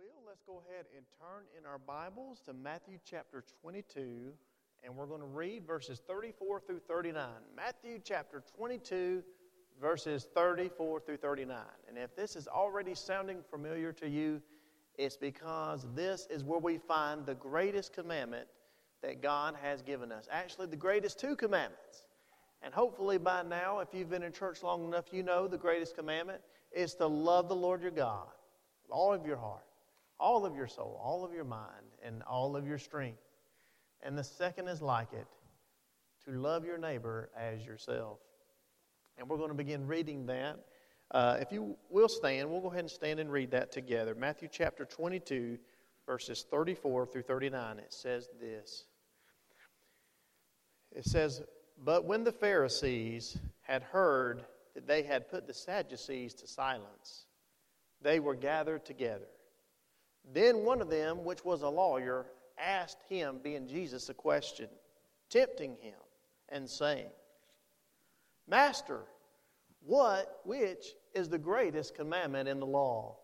will, let's go ahead and turn in our Bibles to Matthew chapter 22, and we're going to read verses 34 through 39. Matthew chapter 22, verses 34 through 39. And if this is already sounding familiar to you, it's because this is where we find the greatest commandment that God has given us. Actually, the greatest two commandments. And hopefully by now, if you've been in church long enough, you know the greatest commandment is to love the Lord your God with all of your heart, all of your soul, all of your mind, and all of your strength. And the second is like it to love your neighbor as yourself. And we're going to begin reading that. Uh, if you will stand, we'll go ahead and stand and read that together. Matthew chapter 22, verses 34 through 39. It says this It says, But when the Pharisees had heard that they had put the Sadducees to silence, they were gathered together. Then one of them, which was a lawyer, asked him, being Jesus, a question, tempting him, and saying, Master, what, which is the greatest commandment in the law?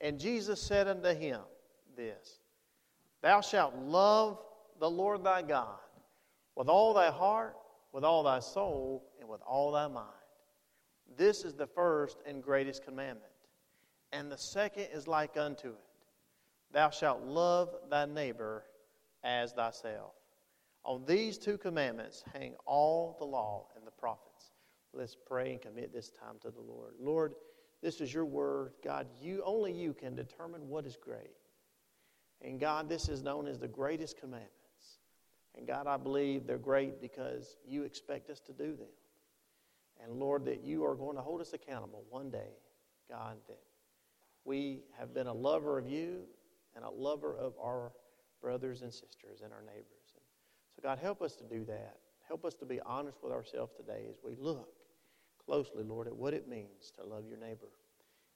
And Jesus said unto him, This Thou shalt love the Lord thy God with all thy heart, with all thy soul, and with all thy mind. This is the first and greatest commandment. And the second is like unto it Thou shalt love thy neighbor as thyself. On these two commandments hang all the law and the prophets. Let's pray and commit this time to the Lord. Lord, this is your word. God, you only you can determine what is great. And God, this is known as the greatest commandments. And God, I believe they're great because you expect us to do them. And Lord, that you are going to hold us accountable one day, God, that we have been a lover of you and a lover of our brothers and sisters and our neighbors. And so, God, help us to do that. Help us to be honest with ourselves today as we look closely, Lord, at what it means to love your neighbor.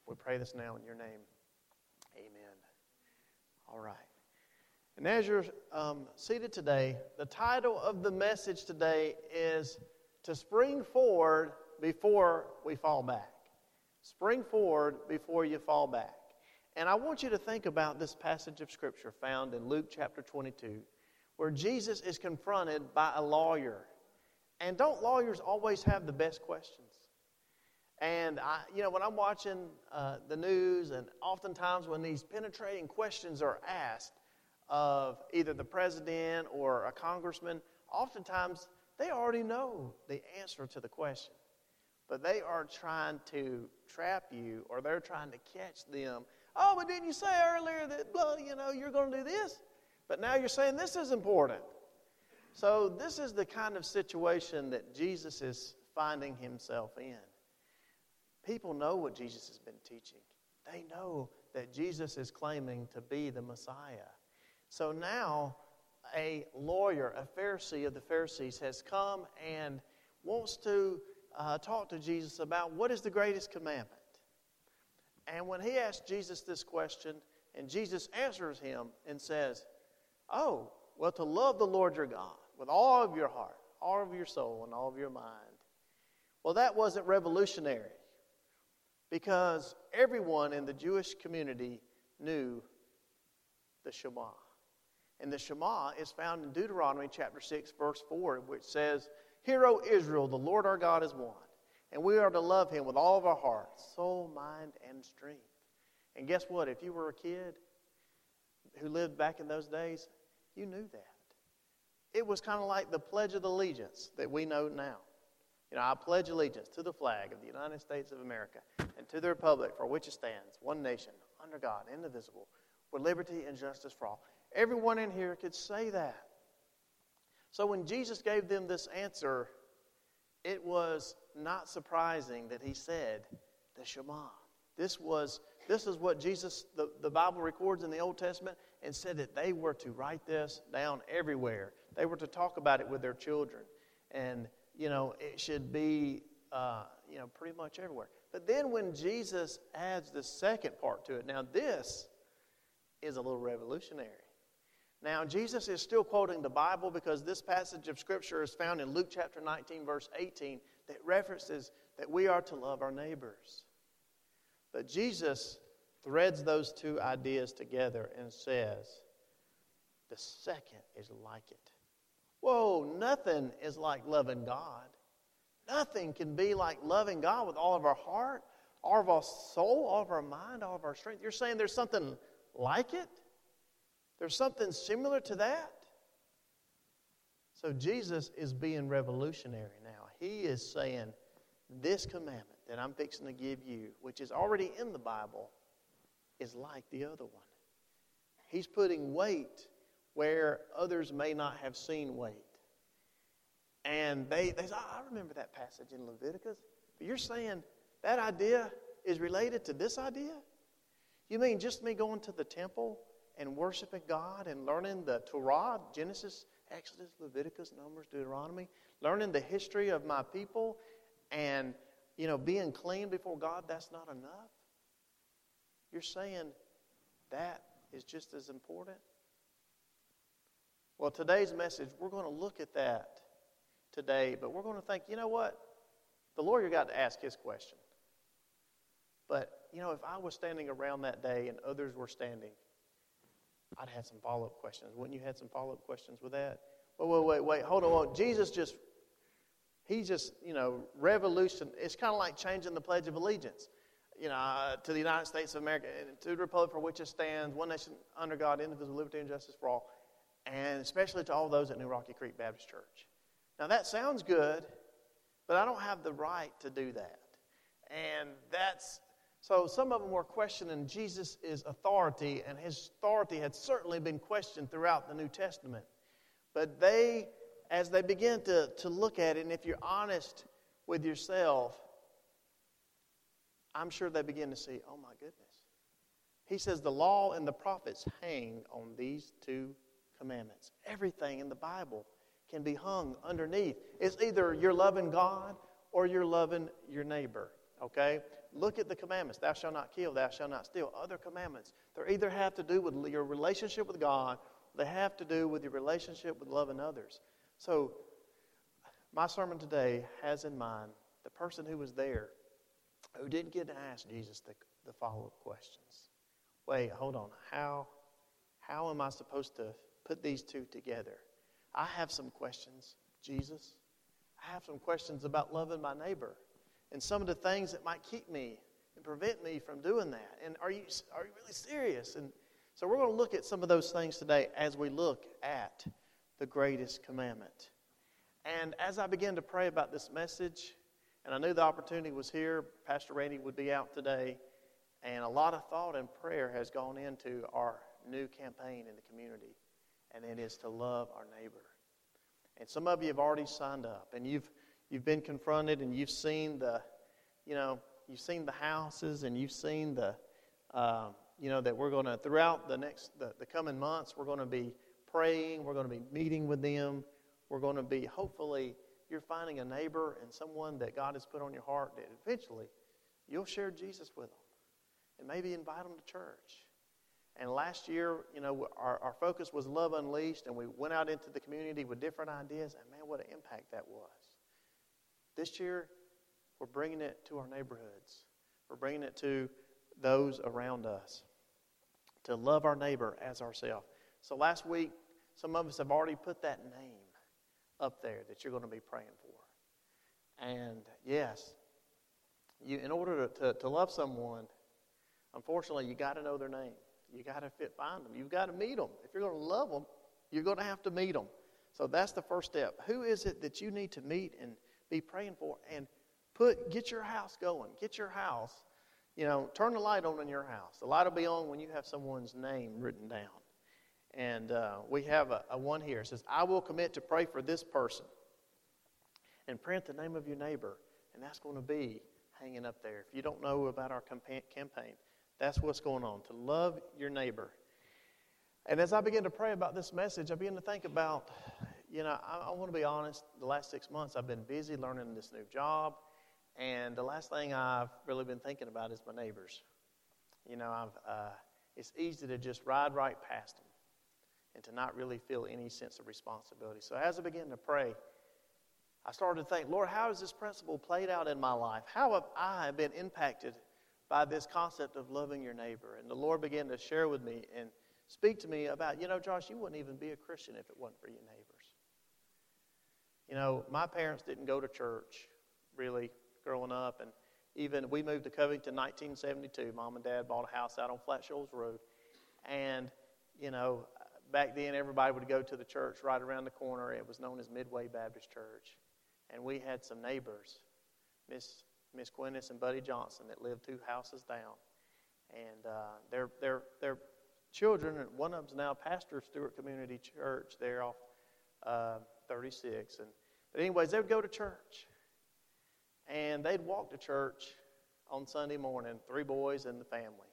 We pray this now in your name. Amen. All right. And as you're um, seated today, the title of the message today is To Spring Forward Before We Fall Back. Spring forward before you fall back. And I want you to think about this passage of Scripture found in Luke chapter 22, where Jesus is confronted by a lawyer. And don't lawyers always have the best questions? And I, you know, when I'm watching uh, the news, and oftentimes when these penetrating questions are asked of either the president or a congressman, oftentimes they already know the answer to the question. But they are trying to trap you or they're trying to catch them Oh, but didn't you say earlier that, well, you know, you're going to do this? But now you're saying this is important. So, this is the kind of situation that Jesus is finding himself in. People know what Jesus has been teaching, they know that Jesus is claiming to be the Messiah. So now, a lawyer, a Pharisee of the Pharisees, has come and wants to uh, talk to Jesus about what is the greatest commandment. And when he asked Jesus this question, and Jesus answers him and says, Oh, well, to love the Lord your God with all of your heart, all of your soul, and all of your mind. Well, that wasn't revolutionary because everyone in the Jewish community knew the Shema. And the Shema is found in Deuteronomy chapter 6, verse 4, which says, Hear, O Israel, the Lord our God is one. And we are to love him with all of our heart, soul, mind, and strength. And guess what? If you were a kid who lived back in those days, you knew that. It was kind of like the Pledge of Allegiance that we know now. You know, I pledge allegiance to the flag of the United States of America and to the republic for which it stands, one nation, under God, indivisible, with liberty and justice for all. Everyone in here could say that. So when Jesus gave them this answer, it was not surprising that he said the Shema. This was this is what Jesus the, the Bible records in the Old Testament and said that they were to write this down everywhere. They were to talk about it with their children. And you know, it should be uh, you know pretty much everywhere. But then when Jesus adds the second part to it, now this is a little revolutionary. Now, Jesus is still quoting the Bible because this passage of Scripture is found in Luke chapter 19, verse 18, that references that we are to love our neighbors. But Jesus threads those two ideas together and says, the second is like it. Whoa, nothing is like loving God. Nothing can be like loving God with all of our heart, all of our soul, all of our mind, all of our strength. You're saying there's something like it? There's something similar to that? So Jesus is being revolutionary now. He is saying, This commandment that I'm fixing to give you, which is already in the Bible, is like the other one. He's putting weight where others may not have seen weight. And they, they say, oh, I remember that passage in Leviticus. But you're saying that idea is related to this idea? You mean just me going to the temple and worshiping God and learning the Torah, Genesis, Exodus, Leviticus, Numbers, Deuteronomy, learning the history of my people and, you know, being clean before God, that's not enough? You're saying that is just as important? Well, today's message, we're going to look at that today, but we're going to think, you know what? The lawyer got to ask his question. But, you know, if I was standing around that day and others were standing, I'd have some follow up questions. Wouldn't you have some follow up questions with that? Wait, wait, wait, wait, hold on. Hold. Jesus just, he just, you know, revolution. It's kind of like changing the Pledge of Allegiance, you know, uh, to the United States of America, and to the republic for which it stands, one nation under God, indivisible, liberty, and justice for all, and especially to all those at New Rocky Creek Baptist Church. Now, that sounds good, but I don't have the right to do that. And that's so some of them were questioning Jesus' authority, and his authority had certainly been questioned throughout the New Testament. But they, as they begin to, to look at it, and if you're honest with yourself, I'm sure they begin to see, oh my goodness. He says the law and the prophets hang on these two commandments. Everything in the Bible can be hung underneath. It's either you're loving God or you're loving your neighbor. Okay? Look at the commandments. Thou shalt not kill, thou shalt not steal. Other commandments. They either have to do with your relationship with God, they have to do with your relationship with loving others. So, my sermon today has in mind the person who was there who didn't get to ask Jesus the, the follow up questions. Wait, hold on. How, how am I supposed to put these two together? I have some questions, Jesus. I have some questions about loving my neighbor and some of the things that might keep me and prevent me from doing that. And are you, are you really serious? And so we're going to look at some of those things today as we look at the greatest commandment. And as I began to pray about this message, and I knew the opportunity was here, Pastor Randy would be out today, and a lot of thought and prayer has gone into our new campaign in the community, and it is to love our neighbor. And some of you have already signed up, and you've you've been confronted and you've seen the, you know, you've seen the houses and you've seen the, uh, you know, that we're going to, throughout the next, the, the coming months, we're going to be praying, we're going to be meeting with them, we're going to be, hopefully, you're finding a neighbor and someone that God has put on your heart that eventually you'll share Jesus with them and maybe invite them to church. And last year, you know, our, our focus was Love Unleashed, and we went out into the community with different ideas, and man, what an impact that was. This year, we're bringing it to our neighborhoods. We're bringing it to those around us to love our neighbor as ourselves. So last week, some of us have already put that name up there that you're going to be praying for. And yes, you, in order to, to, to love someone, unfortunately, you got to know their name. You got to fit, find them. You've got to meet them. If you're going to love them, you're going to have to meet them. So that's the first step. Who is it that you need to meet and be praying for and put get your house going. Get your house. You know, turn the light on in your house. The light will be on when you have someone's name written down. And uh, we have a, a one here. It says, I will commit to pray for this person. And print the name of your neighbor. And that's going to be hanging up there. If you don't know about our campaign, that's what's going on. To love your neighbor. And as I begin to pray about this message, I begin to think about you know, I, I want to be honest. The last six months, I've been busy learning this new job, and the last thing I've really been thinking about is my neighbors. You know, I've, uh, it's easy to just ride right past them and to not really feel any sense of responsibility. So as I began to pray, I started to think, Lord, how has this principle played out in my life? How have I been impacted by this concept of loving your neighbor. And the Lord began to share with me and speak to me about, you know, Josh, you wouldn't even be a Christian if it wasn't for your neighbors. You know, my parents didn't go to church really growing up, and even we moved to Covington in 1972. Mom and Dad bought a house out on Flat Shoals Road, and you know, back then everybody would go to the church right around the corner. It was known as Midway Baptist Church, and we had some neighbors, Miss Miss Quinnis and Buddy Johnson, that lived two houses down, and uh, their their their children. One of them's now pastor of Stewart Community Church there off uh, 36, and but anyways, they would go to church, and they'd walk to church on Sunday morning. Three boys and the family.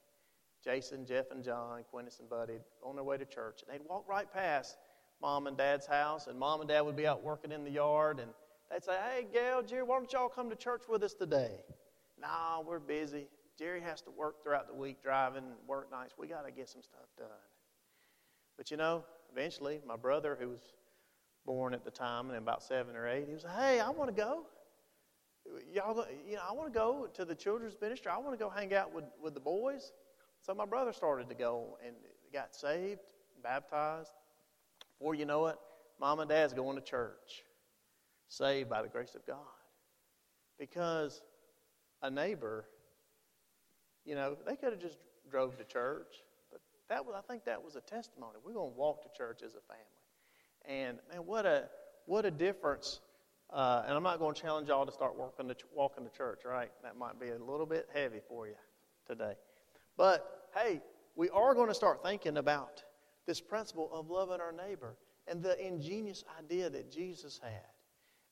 Jason, Jeff, and John, Quintus and Buddy, on their way to church. And they'd walk right past mom and dad's house, and mom and dad would be out working in the yard, and they'd say, Hey, Gail, Jerry, why don't y'all come to church with us today? Nah, we're busy. Jerry has to work throughout the week driving, work nights. We got to get some stuff done. But you know, eventually, my brother, who was born at the time and about seven or eight, he was Hey, I want to go. Y'all, you know, I want to go to the children's ministry. I want to go hang out with, with the boys. So my brother started to go and got saved, baptized. Before you know it, mom and dad's going to church, saved by the grace of God. Because a neighbor, you know, they could have just drove to church, but that was, I think that was a testimony. We're going to walk to church as a family. And man, what a what a difference. Uh, and I'm not going to challenge y'all to start walking to, walking to church, right? That might be a little bit heavy for you today. But hey, we are going to start thinking about this principle of loving our neighbor and the ingenious idea that Jesus had.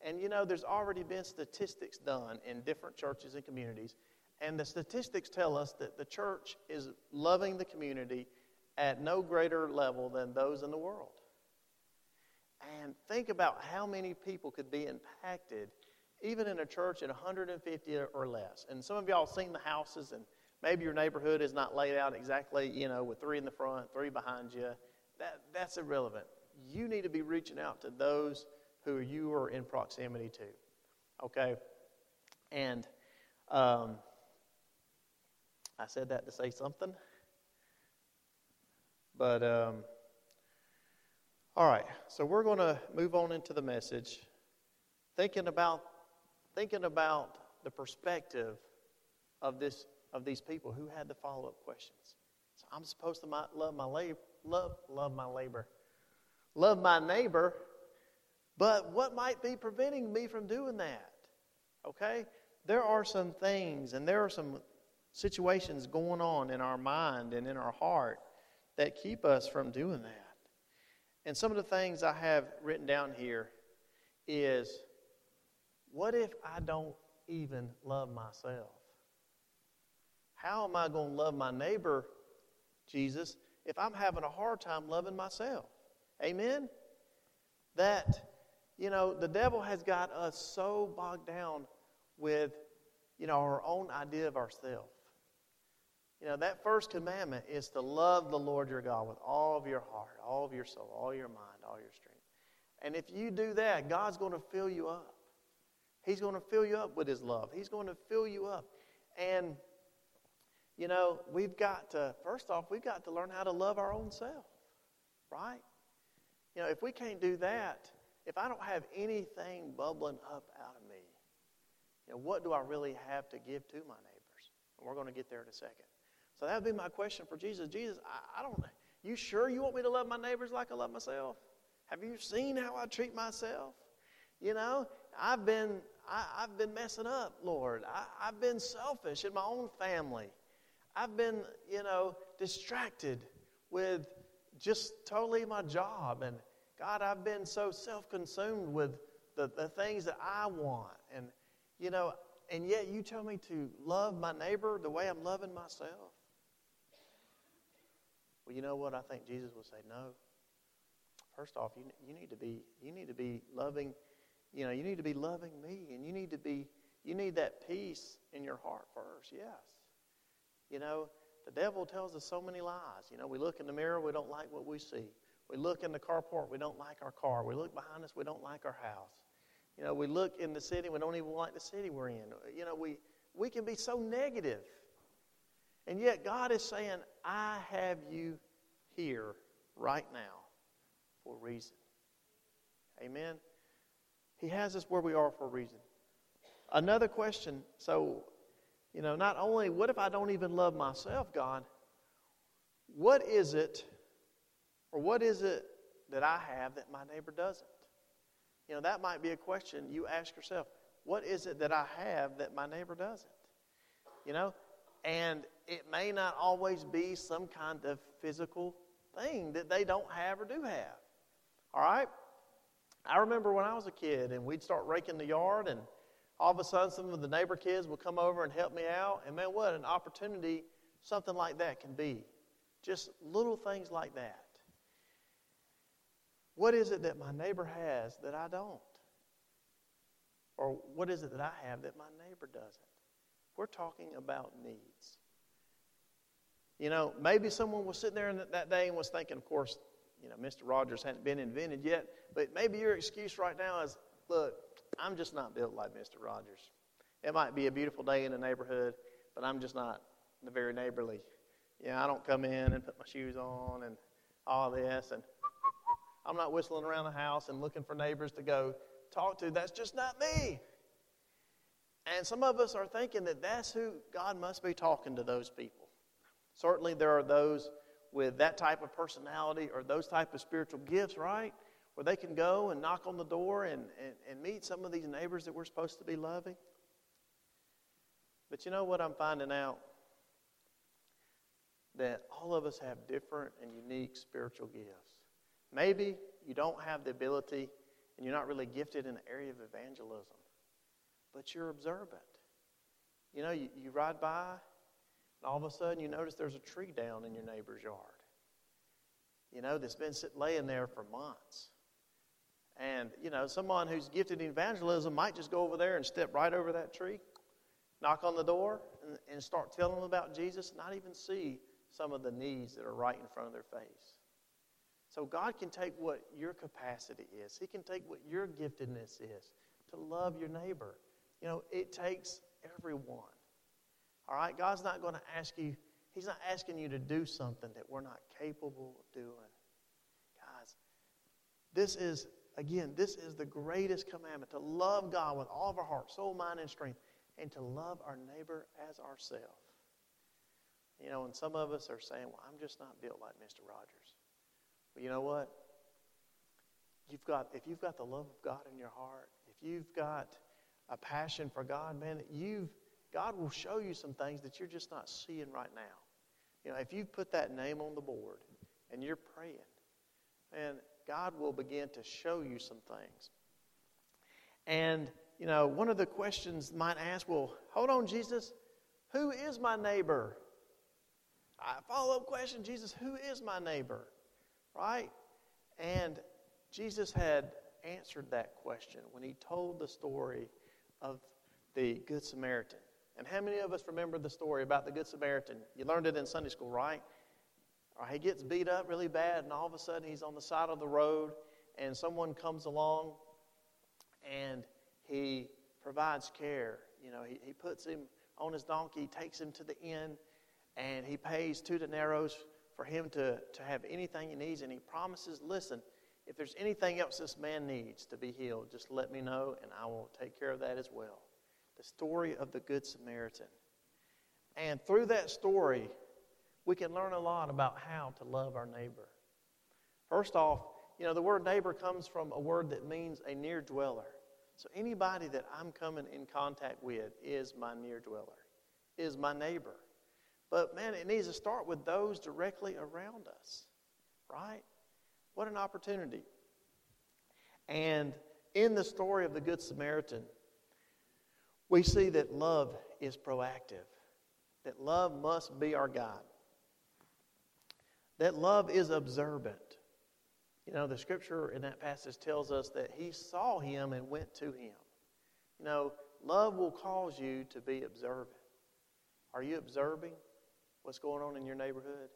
And you know, there's already been statistics done in different churches and communities, and the statistics tell us that the church is loving the community at no greater level than those in the world. And think about how many people could be impacted even in a church at 150 or less. And some of y'all seen the houses and Maybe your neighborhood is not laid out exactly, you know, with three in the front, three behind you. That, that's irrelevant. You need to be reaching out to those who you are in proximity to. Okay? And um, I said that to say something. But, um, all right, so we're going to move on into the message, thinking about, thinking about the perspective of this of these people who had the follow up questions. So I'm supposed to love my labor, love, love my labor, love my neighbor, but what might be preventing me from doing that? Okay? There are some things and there are some situations going on in our mind and in our heart that keep us from doing that. And some of the things I have written down here is what if I don't even love myself? How am I going to love my neighbor, Jesus, if I'm having a hard time loving myself? Amen? That, you know, the devil has got us so bogged down with, you know, our own idea of ourselves. You know, that first commandment is to love the Lord your God with all of your heart, all of your soul, all your mind, all your strength. And if you do that, God's going to fill you up. He's going to fill you up with His love. He's going to fill you up. And you know, we've got to, first off, we've got to learn how to love our own self, right? You know, if we can't do that, if I don't have anything bubbling up out of me, you know, what do I really have to give to my neighbors? And we're going to get there in a second. So that would be my question for Jesus. Jesus, I, I don't, you sure you want me to love my neighbors like I love myself? Have you seen how I treat myself? You know, I've been, I, have been messing up, Lord. I, I've been selfish in my own family. I've been, you know, distracted with just totally my job. And God, I've been so self consumed with the, the things that I want. And, you know, and yet you tell me to love my neighbor the way I'm loving myself. Well, you know what? I think Jesus would say, no. First off, you, you need to be you need to be loving, you know, you need to be loving me, and you need to be you need that peace in your heart first. Yes. You know, the devil tells us so many lies. You know, we look in the mirror, we don't like what we see. We look in the carport, we don't like our car. We look behind us, we don't like our house. You know, we look in the city, we don't even like the city we're in. You know, we, we can be so negative And yet, God is saying, I have you here right now for a reason. Amen? He has us where we are for a reason. Another question so, you know, not only what if I don't even love myself, God, what is it, or what is it that I have that my neighbor doesn't? You know, that might be a question you ask yourself. What is it that I have that my neighbor doesn't? You know, and it may not always be some kind of physical thing that they don't have or do have. All right? I remember when I was a kid and we'd start raking the yard and all of a sudden some of the neighbor kids would come over and help me out. And man, what an opportunity something like that can be. Just little things like that. What is it that my neighbor has that I don't? Or what is it that I have that my neighbor doesn't? We're talking about needs. You know, maybe someone was sitting there that day and was thinking, of course, you know, Mr. Rogers hadn't been invented yet, but maybe your excuse right now is, look, I'm just not built like Mr. Rogers. It might be a beautiful day in the neighborhood, but I'm just not the very neighborly. You know, I don't come in and put my shoes on and all this, and I'm not whistling around the house and looking for neighbors to go talk to. That's just not me. And some of us are thinking that that's who God must be talking to those people. Certainly, there are those with that type of personality or those type of spiritual gifts, right? Where they can go and knock on the door and, and, and meet some of these neighbors that we're supposed to be loving. But you know what I'm finding out? That all of us have different and unique spiritual gifts. Maybe you don't have the ability and you're not really gifted in the area of evangelism but you're observant. You know, you, you ride by, and all of a sudden you notice there's a tree down in your neighbor's yard. You know, that's been sitting, laying there for months. And, you know, someone who's gifted in evangelism might just go over there and step right over that tree, knock on the door, and, and start telling them about Jesus, not even see some of the needs that are right in front of their face. So God can take what your capacity is, He can take what your giftedness is to love your neighbor. You know, it takes everyone. All right? God's not going to ask you, He's not asking you to do something that we're not capable of doing. Guys, this is, again, this is the greatest commandment to love God with all of our heart, soul, mind, and strength, and to love our neighbor as ourselves. You know, and some of us are saying, well, I'm just not built like Mr. Rogers. Well, you know what? You've got, if you've got the love of God in your heart, if you've got a passion for God, man, you've God will show you some things that you're just not seeing right now. You know, if you put that name on the board and you're praying, and God will begin to show you some things. And, you know, one of the questions might ask, well, hold on, Jesus, who is my neighbor? A follow up question, Jesus, who is my neighbor? Right? And Jesus had answered that question when he told the story of the Good Samaritan. And how many of us remember the story about the Good Samaritan? You learned it in Sunday school, right? Or he gets beat up really bad, and all of a sudden he's on the side of the road, and someone comes along and he provides care. You know, he, he puts him on his donkey, takes him to the inn, and he pays two denarii for him to, to have anything he needs, and he promises, listen, if there's anything else this man needs to be healed, just let me know and I will take care of that as well. The story of the Good Samaritan. And through that story, we can learn a lot about how to love our neighbor. First off, you know, the word neighbor comes from a word that means a near dweller. So anybody that I'm coming in contact with is my near dweller, is my neighbor. But man, it needs to start with those directly around us, right? What an opportunity. And in the story of the Good Samaritan, we see that love is proactive, that love must be our guide, that love is observant. You know, the scripture in that passage tells us that he saw him and went to him. You know, love will cause you to be observant. Are you observing what's going on in your neighborhood?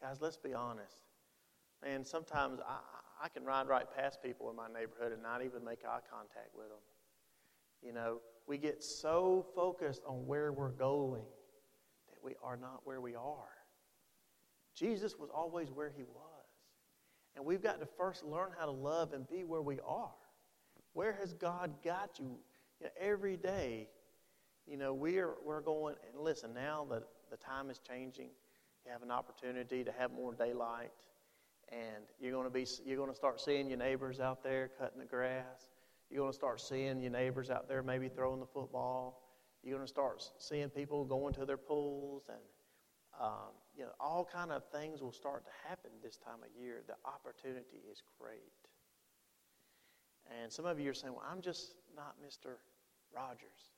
Guys, let's be honest. And sometimes I, I can ride right past people in my neighborhood and not even make eye contact with them. You know, we get so focused on where we're going that we are not where we are. Jesus was always where he was. And we've got to first learn how to love and be where we are. Where has God got you? you know, every day, you know, we're, we're going, and listen, now that the time is changing, you have an opportunity to have more daylight, and you're going to be, you're going to start seeing your neighbors out there cutting the grass. You're going to start seeing your neighbors out there maybe throwing the football. You're going to start seeing people going to their pools and um, you know, all kind of things will start to happen this time of year. The opportunity is great. And some of you are saying, well, I'm just not Mr. Rogers.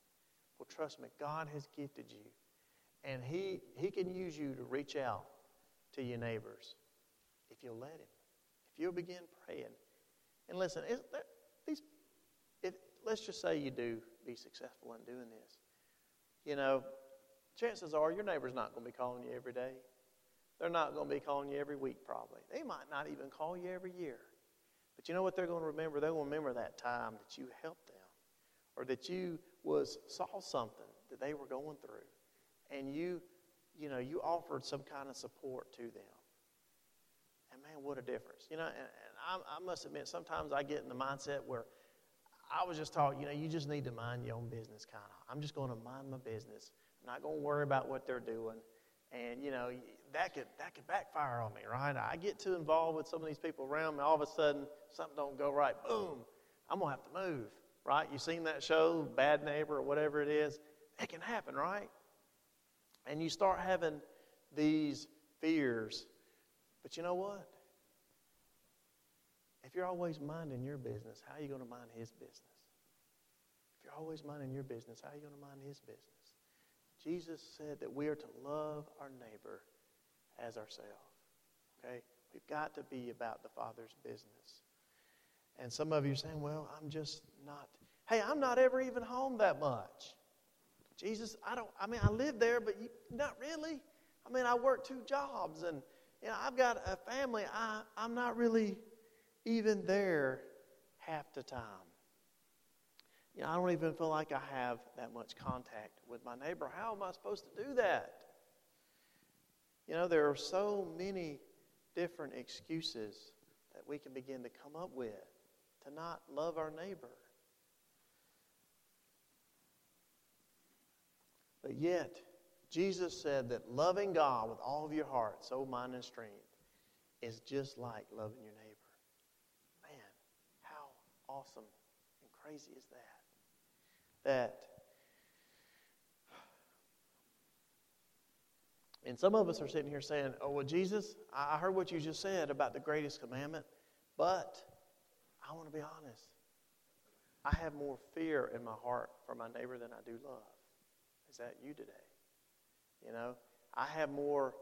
Well, trust me, God has gifted you. And he, he can use you to reach out to your neighbors if you'll let Him. If you'll begin praying. And listen, there, these, if, let's just say you do be successful in doing this. You know, chances are your neighbor's not going to be calling you every day. They're not going to be calling you every week, probably. They might not even call you every year. But you know what they're going to remember? They're going to remember that time that you helped them or that you was saw something that they were going through and you, you know, you offered some kind of support to them. And man, what a difference. You know, and, and I, I must admit, sometimes I get in the mindset where I was just taught, you know, you just need to mind your own business, kind of. I'm just going to mind my business. I'm not going to worry about what they're doing. And, you know, that could, that could backfire on me, right? I get too involved with some of these people around me, all of a sudden, something don't go right. Boom, I'm going to have to move, right? You seen that show, Bad Neighbor, or whatever it is? It can happen, right? And you start having these fears. But you know what? If you're always minding your business, how are you going to mind his business? If you're always minding your business, how are you going to mind his business? Jesus said that we are to love our neighbor as ourselves. Okay? We've got to be about the Father's business. And some of you are saying, well, I'm just not, hey, I'm not ever even home that much. Jesus, I don't, I mean, I live there, but you, not really. I mean, I work two jobs and, you know, I've got a family. I, I'm not really even there half the time. You know, I don't even feel like I have that much contact with my neighbor. How am I supposed to do that? You know, there are so many different excuses that we can begin to come up with to not love our neighbor. But yet, Jesus said that loving God with all of your heart, soul, mind, and strength is just like loving your neighbor. Man, how awesome and crazy is that? That, and some of us are sitting here saying, oh, well, Jesus, I heard what you just said about the greatest commandment, but I want to be honest. I have more fear in my heart for my neighbor than I do love. Is that you today? You know, I have more,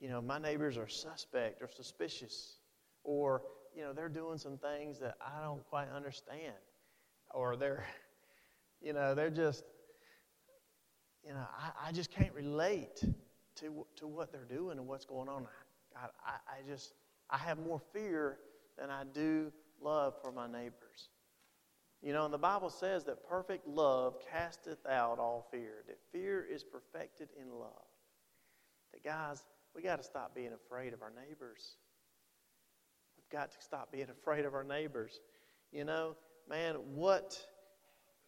you know, my neighbors are suspect or suspicious, or, you know, they're doing some things that I don't quite understand, or they're, you know, they're just, you know, I, I just can't relate to, to what they're doing and what's going on. I, I, I just, I have more fear than I do love for my neighbors. You know, and the Bible says that perfect love casteth out all fear, that fear is perfected in love. That, guys, we got to stop being afraid of our neighbors. We've got to stop being afraid of our neighbors. You know, man, what.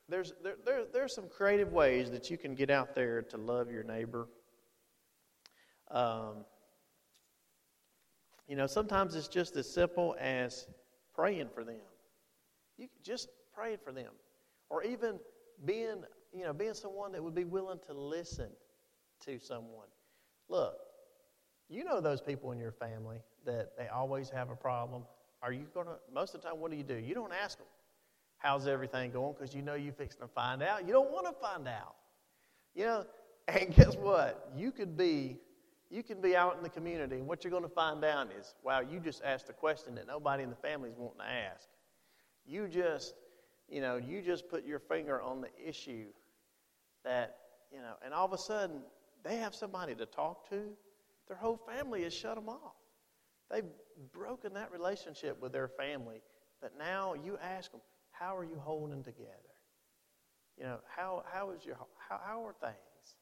There's, there, there, there's some creative ways that you can get out there to love your neighbor. Um, you know, sometimes it's just as simple as praying for them. You just praying for them, or even being, you know, being someone that would be willing to listen to someone. Look, you know those people in your family that they always have a problem. Are you going to, most of the time, what do you do? You don't ask them, how's everything going? Because you know you're fixing to find out. You don't want to find out. You know, and guess what? You could be you can be out in the community, and what you're going to find out is, wow, you just asked a question that nobody in the family is wanting to ask. You just you know, you just put your finger on the issue that, you know, and all of a sudden they have somebody to talk to. Their whole family has shut them off. They've broken that relationship with their family. But now you ask them, how are you holding together? You know, how, how is your, how, how are things?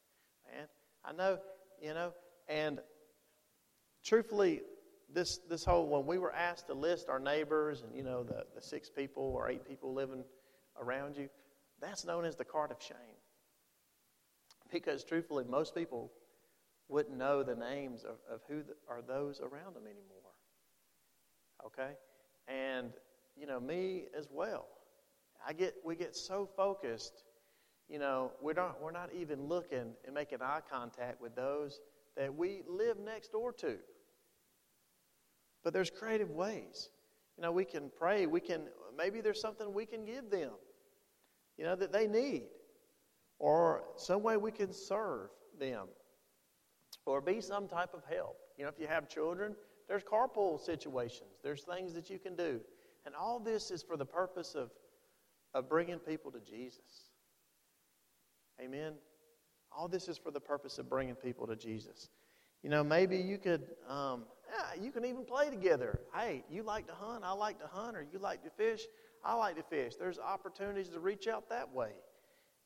Man, I know, you know, and truthfully, this this whole when we were asked to list our neighbors and you know the, the six people or eight people living around you, that's known as the card of shame. Because truthfully, most people wouldn't know the names of, of who the, are those around them anymore. Okay? And, you know, me as well. I get we get so focused, you know, we're not we're not even looking and making eye contact with those that we live next door to. But there's creative ways. You know, we can pray, we can maybe there's something we can give them, you know, that they need. Or some way we can serve them. Or be some type of help. You know, if you have children, there's carpool situations. There's things that you can do. And all this is for the purpose of, of bringing people to Jesus. Amen. All this is for the purpose of bringing people to Jesus. You know, maybe you could, um, you can even play together. Hey, you like to hunt, I like to hunt, or you like to fish, I like to fish. There's opportunities to reach out that way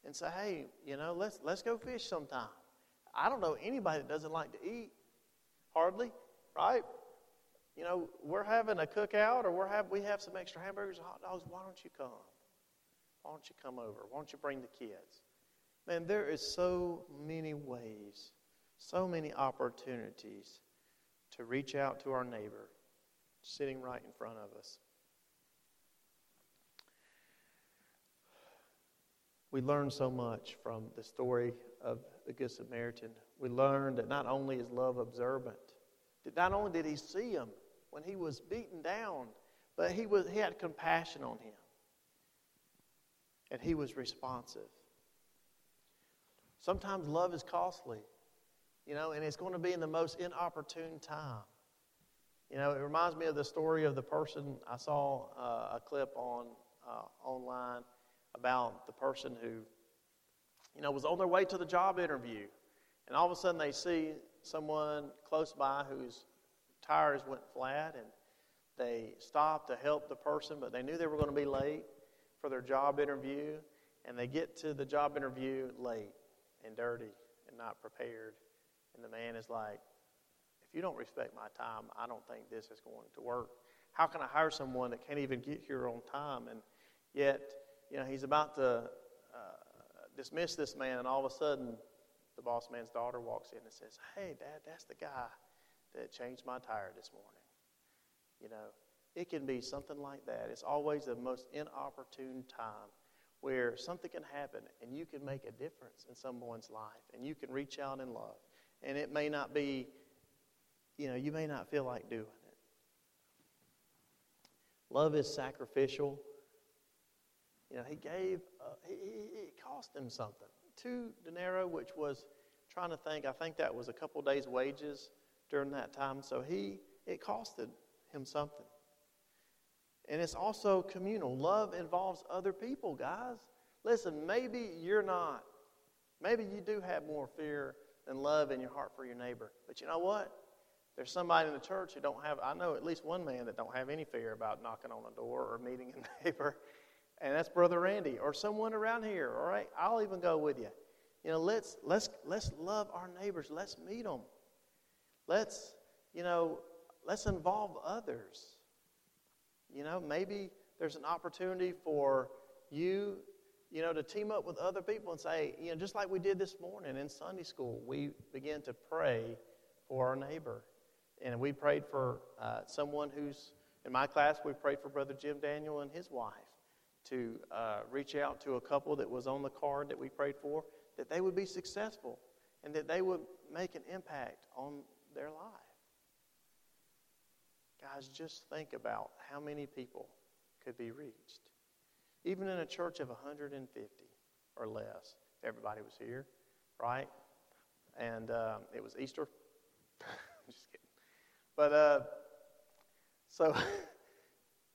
and say, hey, you know, let's let's go fish sometime. I don't know anybody that doesn't like to eat, hardly, right? You know, we're having a cookout, or we're have we have some extra hamburgers and hot dogs. Why don't you come? Why don't you come over? Why don't you bring the kids? Man, there is so many ways, so many opportunities to reach out to our neighbor sitting right in front of us. We learn so much from the story of the Good Samaritan. We learn that not only is love observant, that not only did he see him when he was beaten down, but he, was, he had compassion on him. And he was responsive. Sometimes love is costly, you know, and it's going to be in the most inopportune time. You know, it reminds me of the story of the person I saw uh, a clip on uh, online about the person who, you know, was on their way to the job interview, and all of a sudden they see someone close by whose tires went flat, and they stopped to help the person, but they knew they were going to be late for their job interview, and they get to the job interview late and dirty and not prepared. And the man is like, if you don't respect my time, I don't think this is going to work. How can I hire someone that can't even get here on time? And yet, you know, he's about to uh, dismiss this man, and all of a sudden, the boss man's daughter walks in and says, Hey, Dad, that's the guy that changed my tire this morning. You know, it can be something like that. It's always the most inopportune time where something can happen and you can make a difference in someone's life and you can reach out in love. And it may not be, you know, you may not feel like doing it. Love is sacrificial. You know, he gave, uh, he, it cost him something. Two denarii, which was, trying to think, I think that was a couple days' wages during that time. So he, it costed him something. And it's also communal. Love involves other people, guys. Listen, maybe you're not. Maybe you do have more fear than love in your heart for your neighbor. But you know what? There's somebody in the church who don't have, I know at least one man that don't have any fear about knocking on a door or meeting a neighbor. And that's Brother Randy or someone around here. All right? I'll even go with you. You know, let's, let's, let's love our neighbors. Let's meet them. Let's, you know, let's involve others. You know, maybe there's an opportunity for you, you know, to team up with other people and say, you know, just like we did this morning in Sunday school, we began to pray for our neighbor. And we prayed for uh, someone who's, in my class, we prayed for Brother Jim Daniel and his wife to uh, reach out to a couple that was on the card that we prayed for, that they would be successful and that they would make an impact on their life. Guys, just think about how many people could be reached. Even in a church of 150 or less, everybody was here, right? And um, it was Easter. just kidding. But uh, so,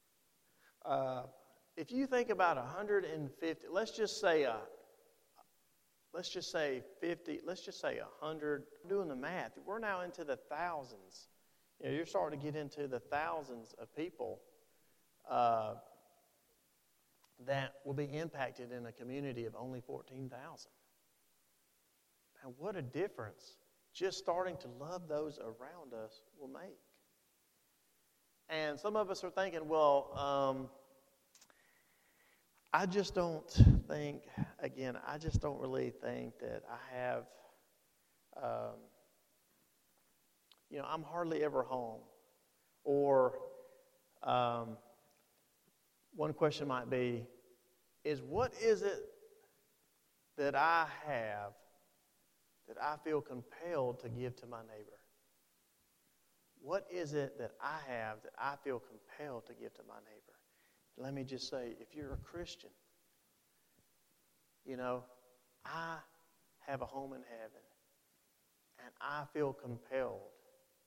uh, if you think about 150, let's just say a, let's just say 50, let's just say 100. Doing the math, we're now into the thousands you know, you're starting to get into the thousands of people uh, that will be impacted in a community of only 14,000. And what a difference just starting to love those around us will make. And some of us are thinking, well, um, I just don't think, again, I just don't really think that I have, um, you know, I'm hardly ever home. Or um, one question might be, is what is it that I have that I feel compelled to give to my neighbor? What is it that I have that I feel compelled to give to my neighbor? Let me just say, if you're a Christian, you know, I have a home in heaven, and I feel compelled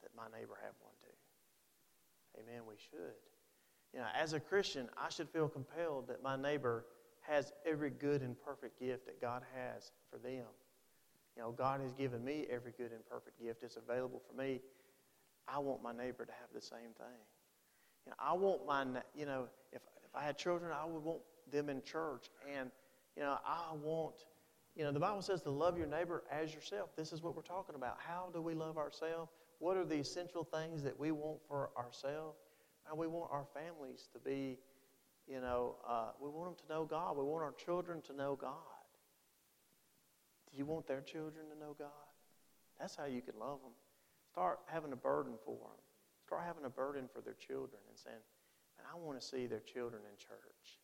that my neighbor have one too. Amen. We should. You know, as a Christian, I should feel compelled that my neighbor has every good and perfect gift that God has for them. You know, God has given me every good and perfect gift. It's available for me. I want my neighbor to have the same thing. You know, I want my, you know, if, if I had children, I would want them in church. And, you know, I want, you know, the Bible says to love your neighbor as yourself. This is what we're talking about. How do we love ourselves? What are the essential things that we want for ourselves? And we want our families to be, you know, uh, we want them to know God. We want our children to know God. Do you want their children to know God? That's how you can love them. Start having a burden for them. Start having a burden for their children and saying, man, I want to see their children in church.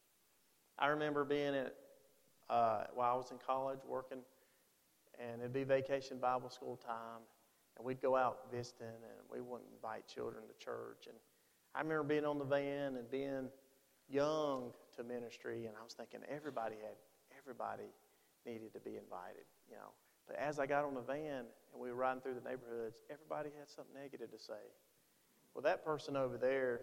I remember being at, uh, while I was in college working, and it'd be vacation Bible school time, and we'd go out visiting, and we wouldn't invite children to church. And I remember being on the van and being young to ministry, and I was thinking everybody had, everybody needed to be invited, you know. But as I got on the van and we were riding through the neighborhoods, everybody had something negative to say. Well, that person over there,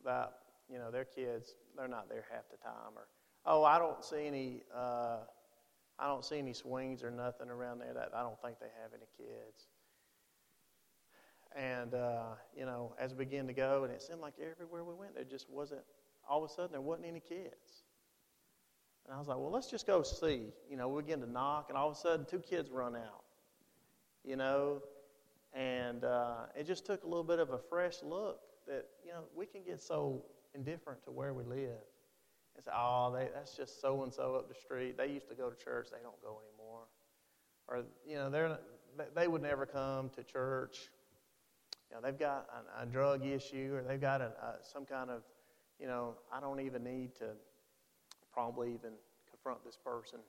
about you know their kids, they're not there half the time. Or oh, I don't see any, uh, I don't see any swings or nothing around there. That I don't think they have any kids. And uh, you know, as we began to go, and it seemed like everywhere we went, there just wasn't. All of a sudden, there wasn't any kids. And I was like, well, let's just go see. You know, we begin to knock, and all of a sudden, two kids run out. You know, and uh, it just took a little bit of a fresh look that, you know, we can get so indifferent to where we live. It's, oh, they, that's just so and so up the street. They used to go to church, they don't go anymore. Or, you know, they're, they would never come to church. You know, they've got a, a drug issue or they've got a, a, some kind of, you know, I don't even need to probably even confront this person.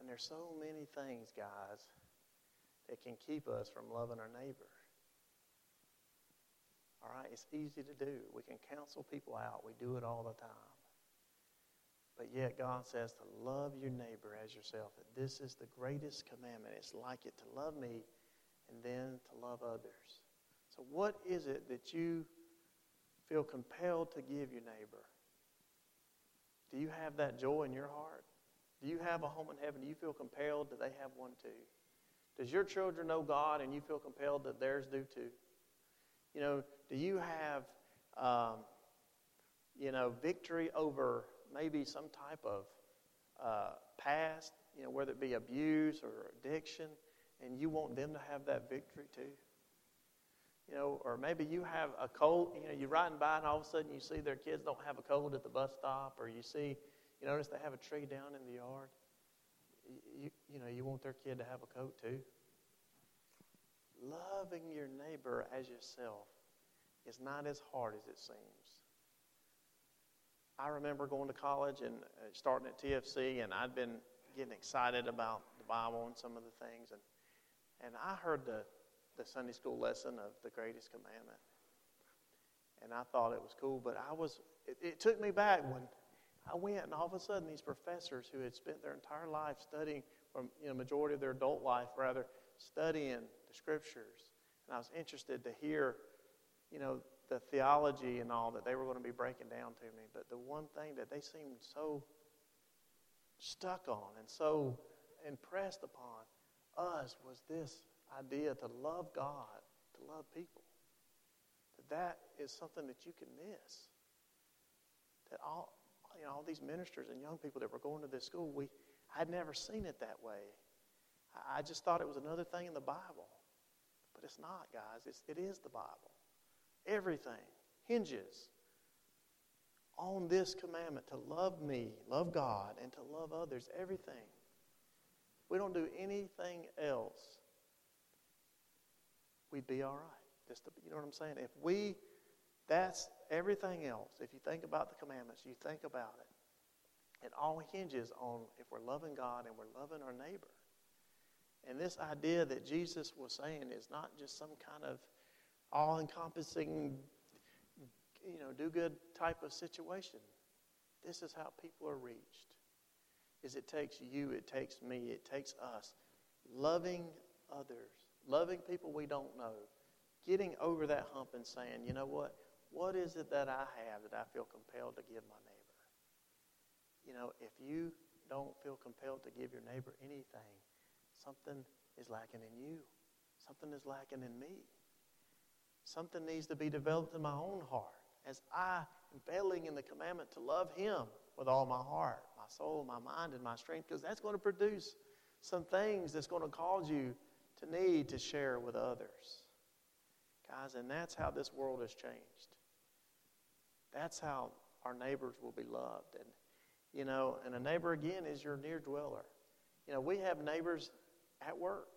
And there's so many things, guys, that can keep us from loving our neighbor. All right, it's easy to do. We can counsel people out. We do it all the time. But yet God says to love your neighbor as yourself. That this is the greatest commandment. It's like it to love me and then to love others. So what is it that you feel compelled to give your neighbor? Do you have that joy in your heart? Do you have a home in heaven? Do you feel compelled? that they have one too? Does your children know God and you feel compelled that theirs do too? You know, do you have, um, you know, victory over maybe some type of uh, past, you know, whether it be abuse or addiction, and you want them to have that victory too? You know, or maybe you have a cold, you know, you're riding by and all of a sudden you see their kids don't have a cold at the bus stop, or you see, you notice they have a tree down in the yard you, you know, you want their kid to have a coat too. Loving your neighbor as yourself is not as hard as it seems. I remember going to college and uh, starting at TFC, and I'd been getting excited about the Bible and some of the things, and and I heard the the Sunday school lesson of the greatest commandment, and I thought it was cool. But I was it, it took me back when I went, and all of a sudden, these professors who had spent their entire life studying, or you know, majority of their adult life rather, studying the scriptures, and I was interested to hear, you know, the theology and all that they were going to be breaking down to me. But the one thing that they seemed so stuck on and so impressed upon us was this idea to love God, to love people. That that is something that you can miss. That all you know, all these ministers and young people that were going to this school, we, I'd never seen it that way. I just thought it was another thing in the Bible. But it's not, guys. It's, it is the Bible. Everything hinges on this commandment to love me, love God, and to love others. Everything. We don't do anything else, we'd be all right. Just to, you know what I'm saying? If we, that's everything else. If you think about the commandments, you think about it. It all hinges on if we're loving God and we're loving our neighbor. And this idea that Jesus was saying is not just some kind of all encompassing, you know, do good type of situation. This is how people are reached. Is it takes you, it takes me, it takes us loving others, loving people we don't know, getting over that hump and saying, you know what? What is it that I have that I feel compelled to give my neighbor? You know, if you don't feel compelled to give your neighbor anything, something is lacking in you. Something is lacking in me. Something needs to be developed in my own heart as I am failing in the commandment to love Him with all my heart, my soul, my mind, and my strength, because that's going to produce some things that's going to cause you need to share with others. Guys, and that's how this world has changed. That's how our neighbors will be loved. And, you know, and a neighbor, again, is your near dweller. You know, we have neighbors at work.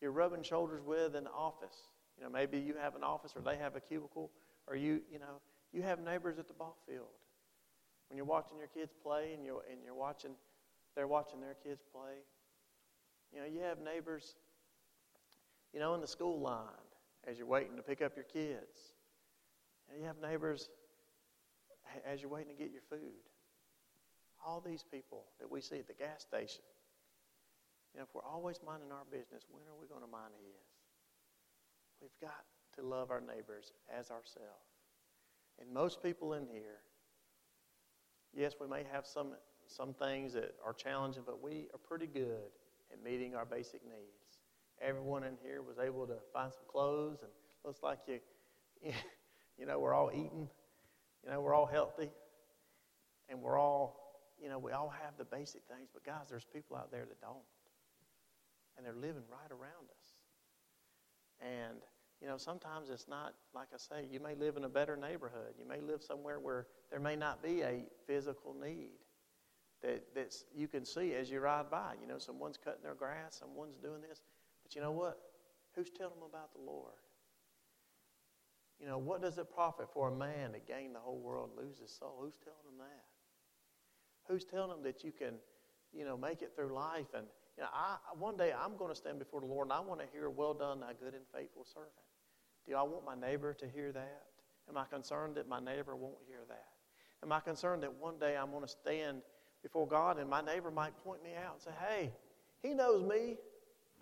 You're rubbing shoulders with in the office. You know, maybe you have an office or they have a cubicle, or you, you know, you have neighbors at the ball field. When you're watching your kids play and you're, and you're watching, they're watching their kids play. You know, you have neighbors, you know, in the school line as you're waiting to pick up your kids. You, have neighbors as you're waiting to get your food. All these people that we see at the gas station, you know, if we're always minding our business, when are we going to mind His? We've got to love our neighbors as ourselves. And most people in here, yes, we may have some, some things that are challenging, but we are pretty good at meeting our basic needs. Everyone in here was able to find some clothes, and looks like you, you know, we're all eating, you know, we're all healthy, and we're all, you know, we all have the basic things. But guys, there's people out there that don't and they're living right around us. And, you know, sometimes it's not, like I say, you may live in a better neighborhood. You may live somewhere where there may not be a physical need that that's, you can see as you ride by. You know, someone's cutting their grass, someone's doing this. But you know what? Who's telling them about the Lord? You know, what does it profit for a man to gain the whole world and lose his soul? Who's telling them that? Who's telling them that you can, you know, make it through life and you know, I, one day I'm going to stand before the Lord and I want to hear, well done, thy good and faithful servant. Do I want my neighbor to hear that? Am I concerned that my neighbor won't hear that? Am I concerned that one day I'm going to stand before God and my neighbor might point me out and say, hey, he knows me.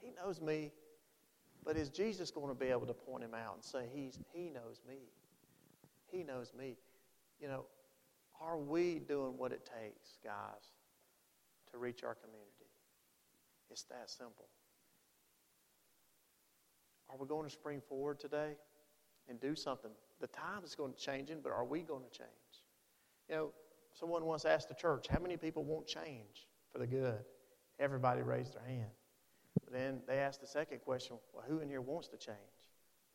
He knows me. But is Jesus going to be able to point him out and say, He's, He knows me? He knows me. You know, are we doing what it takes, guys, to reach our community? It's that simple. Are we going to spring forward today and do something? The time is going to change, but are we going to change? You know, someone once asked the church, how many people won't change for the good? Everybody raised their hand. Then they ask the second question, well, who in here wants to change?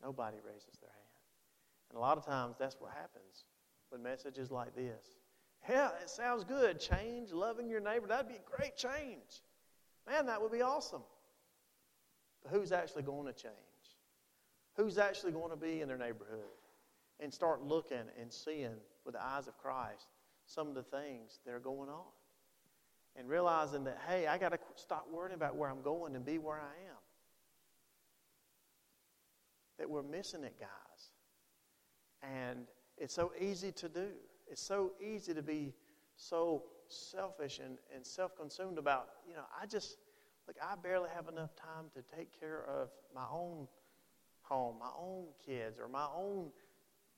Nobody raises their hand. And a lot of times that's what happens with messages like this. Yeah, it sounds good. Change, loving your neighbor, that'd be a great change. Man, that would be awesome. But who's actually going to change? Who's actually going to be in their neighborhood and start looking and seeing with the eyes of Christ some of the things that are going on? And realizing that, hey, I got to stop worrying about where I'm going and be where I am. That we're missing it, guys. And it's so easy to do. It's so easy to be so selfish and, and self consumed about, you know, I just, like, I barely have enough time to take care of my own home, my own kids, or my own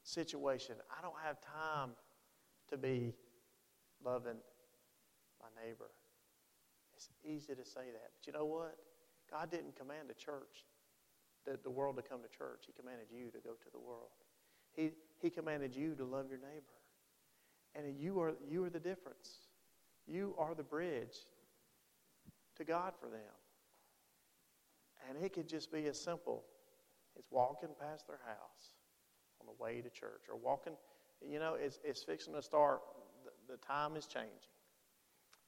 situation. I don't have time to be loving my neighbor. It's easy to say that. But you know what? God didn't command the church, the, the world to come to church. He commanded you to go to the world. He, he commanded you to love your neighbor. And you are, you are the difference. You are the bridge to God for them. And it could just be as simple as walking past their house on the way to church or walking, you know, it's, it's fixing to start. The, the time is changing.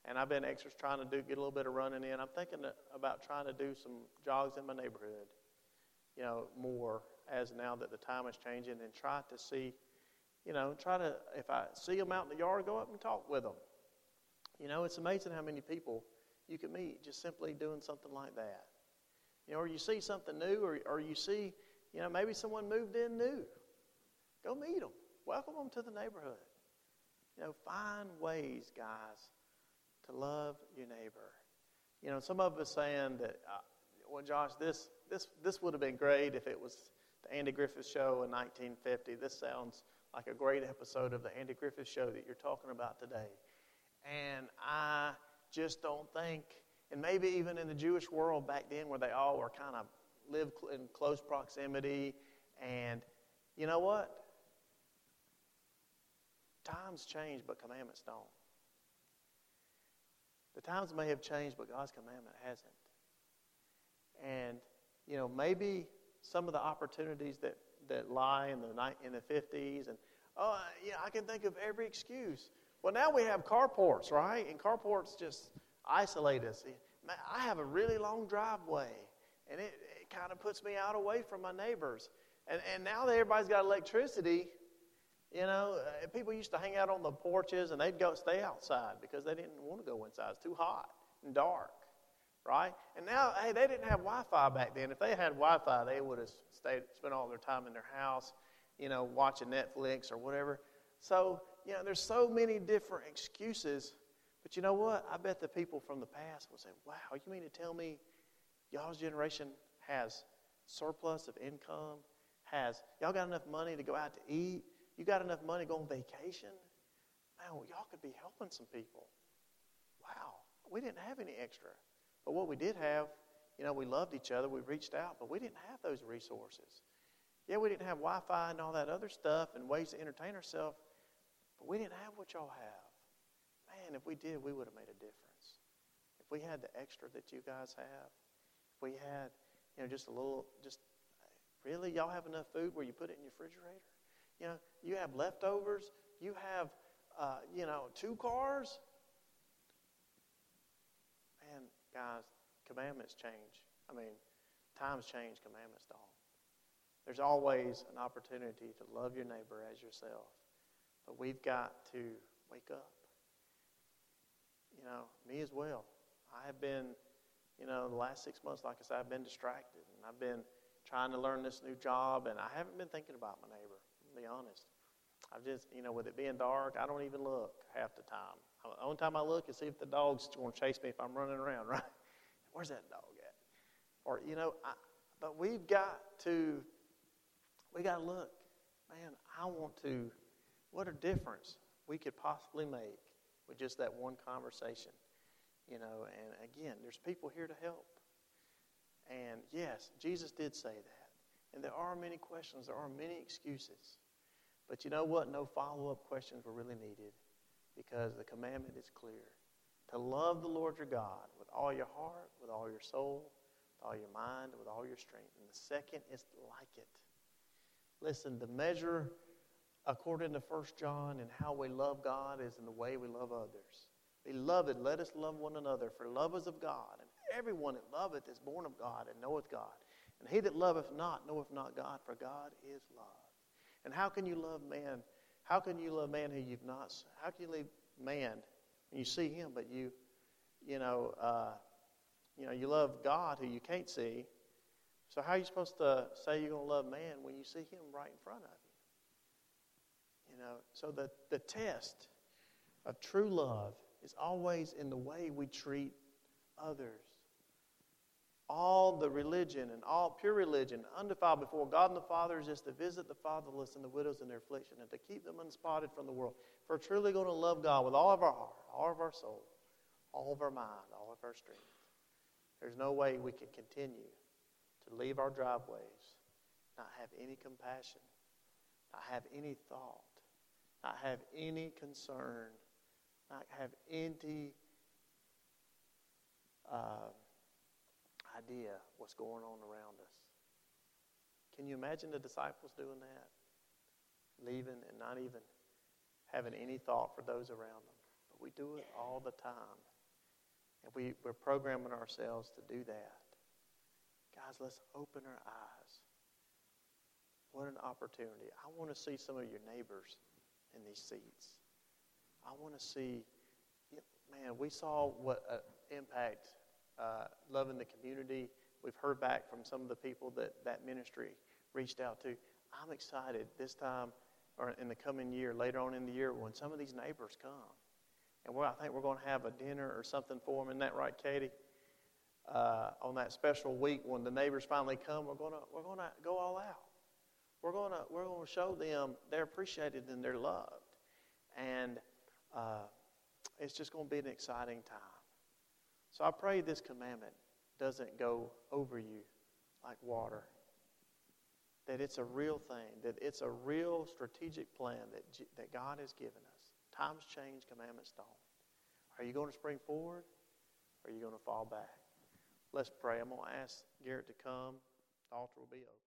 And I've been extra trying to do, get a little bit of running in. I'm thinking about trying to do some jogs in my neighborhood, you know, more as now that the time is changing and try to see, you know, try to, if I see them out in the yard, go up and talk with them. You know, it's amazing how many people you can meet just simply doing something like that. You know, or you see something new, or, or you see, you know, maybe someone moved in new. Go meet them. Welcome them to the neighborhood. You know, find ways, guys, to love your neighbor. You know, some of us saying that, uh, well, Josh, this, this, this would have been great if it was the Andy Griffith Show in 1950. This sounds like a great episode of the Andy Griffith Show that you're talking about today. And I just don't think, and maybe even in the Jewish world back then where they all were kind of lived in close proximity, and you know what? Times change, but commandments don't. The times may have changed, but God's commandment hasn't. And, you know, maybe some of the opportunities that, that lie in the, in the 50s, and, oh, yeah, I can think of every excuse. Well, now we have carports, right? And carports just isolate us. I have a really long driveway, and it, it kind of puts me out away from my neighbors. And, and now that everybody's got electricity, you know, uh, people used to hang out on the porches and they'd go stay outside because they didn't want to go inside. It's too hot and dark, right? And now, hey, they didn't have Wi-Fi back then. If they had Wi-Fi, they would have stayed, spent all their time in their house, you know, watching Netflix or whatever. So, you know, there's so many different excuses. But you know what? I bet the people from the past will say, "Wow, you mean to tell me y'all's generation has surplus of income? Has y'all got enough money to go out to eat?" You got enough money to go on vacation? Man, y'all could be helping some people. Wow. We didn't have any extra. But what we did have, you know, we loved each other. We reached out, but we didn't have those resources. Yeah, we didn't have Wi Fi and all that other stuff and ways to entertain ourselves, but we didn't have what y'all have. Man, if we did, we would have made a difference. If we had the extra that you guys have, if we had, you know, just a little, just really, y'all have enough food where you put it in your refrigerator? You know, you have leftovers. You have, uh, you know, two cars. Man, guys, commandments change. I mean, times change, commandments don't. There's always an opportunity to love your neighbor as yourself. But we've got to wake up. You know, me as well. I have been, you know, the last six months, like I said, I've been distracted. And I've been trying to learn this new job, and I haven't been thinking about my neighbor be honest. I've just, you know, with it being dark, I don't even look half the time. The only time I look is see if the dog's going to chase me if I'm running around, right? Where's that dog at? Or, you know, I, but we've got to, we got to look. Man, I want to, what a difference we could possibly make with just that one conversation. You know, and again, there's people here to help. And yes, Jesus did say that. And there are many questions, there are many excuses. But you know what? No follow up questions were really needed because the commandment is clear to love the Lord your God with all your heart, with all your soul, with all your mind, with all your strength. And the second is like it. Listen, the measure according to 1 John and how we love God is in the way we love others. Beloved, let us love one another, for love is of God, and everyone that loveth is born of God and knoweth God. And he that loveth not knoweth not God, for God is love. And how can you love man? How can you love man who you've not? How can you love man and you see him, but you, you know, uh, you know, you love God who you can't see. So how are you supposed to say you're going to love man when you see him right in front of you? You know, so the, the test of true love is always in the way we treat others all the religion and all pure religion, undefiled before God and the Father, is just to visit the fatherless and the widows in their affliction and to keep them unspotted from the world. If we're truly going to love God with all of our heart, all of our soul, all of our mind, all of our strength, there's no way we can continue to leave our driveways, not have any compassion, not have any thought, not have any concern, not have any. Uh, idea what's going on around us. Can you imagine the disciples doing that? Leaving and not even having any thought for those around them. But we do it all the time. And we, we're programming ourselves to do that. Guys, let's open our eyes. What an opportunity. I want to see some of your neighbors in these seats. I want to see, man, we saw what uh, impact uh, loving the community. We've heard back from some of the people that that ministry reached out to. I'm excited this time or in the coming year, later on in the year, when some of these neighbors come. And well, I think we're going to have a dinner or something for them. Isn't that right, Katie? Uh, on that special week when the neighbors finally come, we're going to we're going to go all out. We're going to we're going to show them they're appreciated and they're loved, and uh, it's just going to be an exciting time. So I pray this commandment doesn't go over you like water. That it's a real thing, that it's a real strategic plan that, that God has given us. Times change, commandments don't. Are you going to spring forward or are you going to fall back? Let's pray. I'm going to ask Garrett to come. The altar will be open.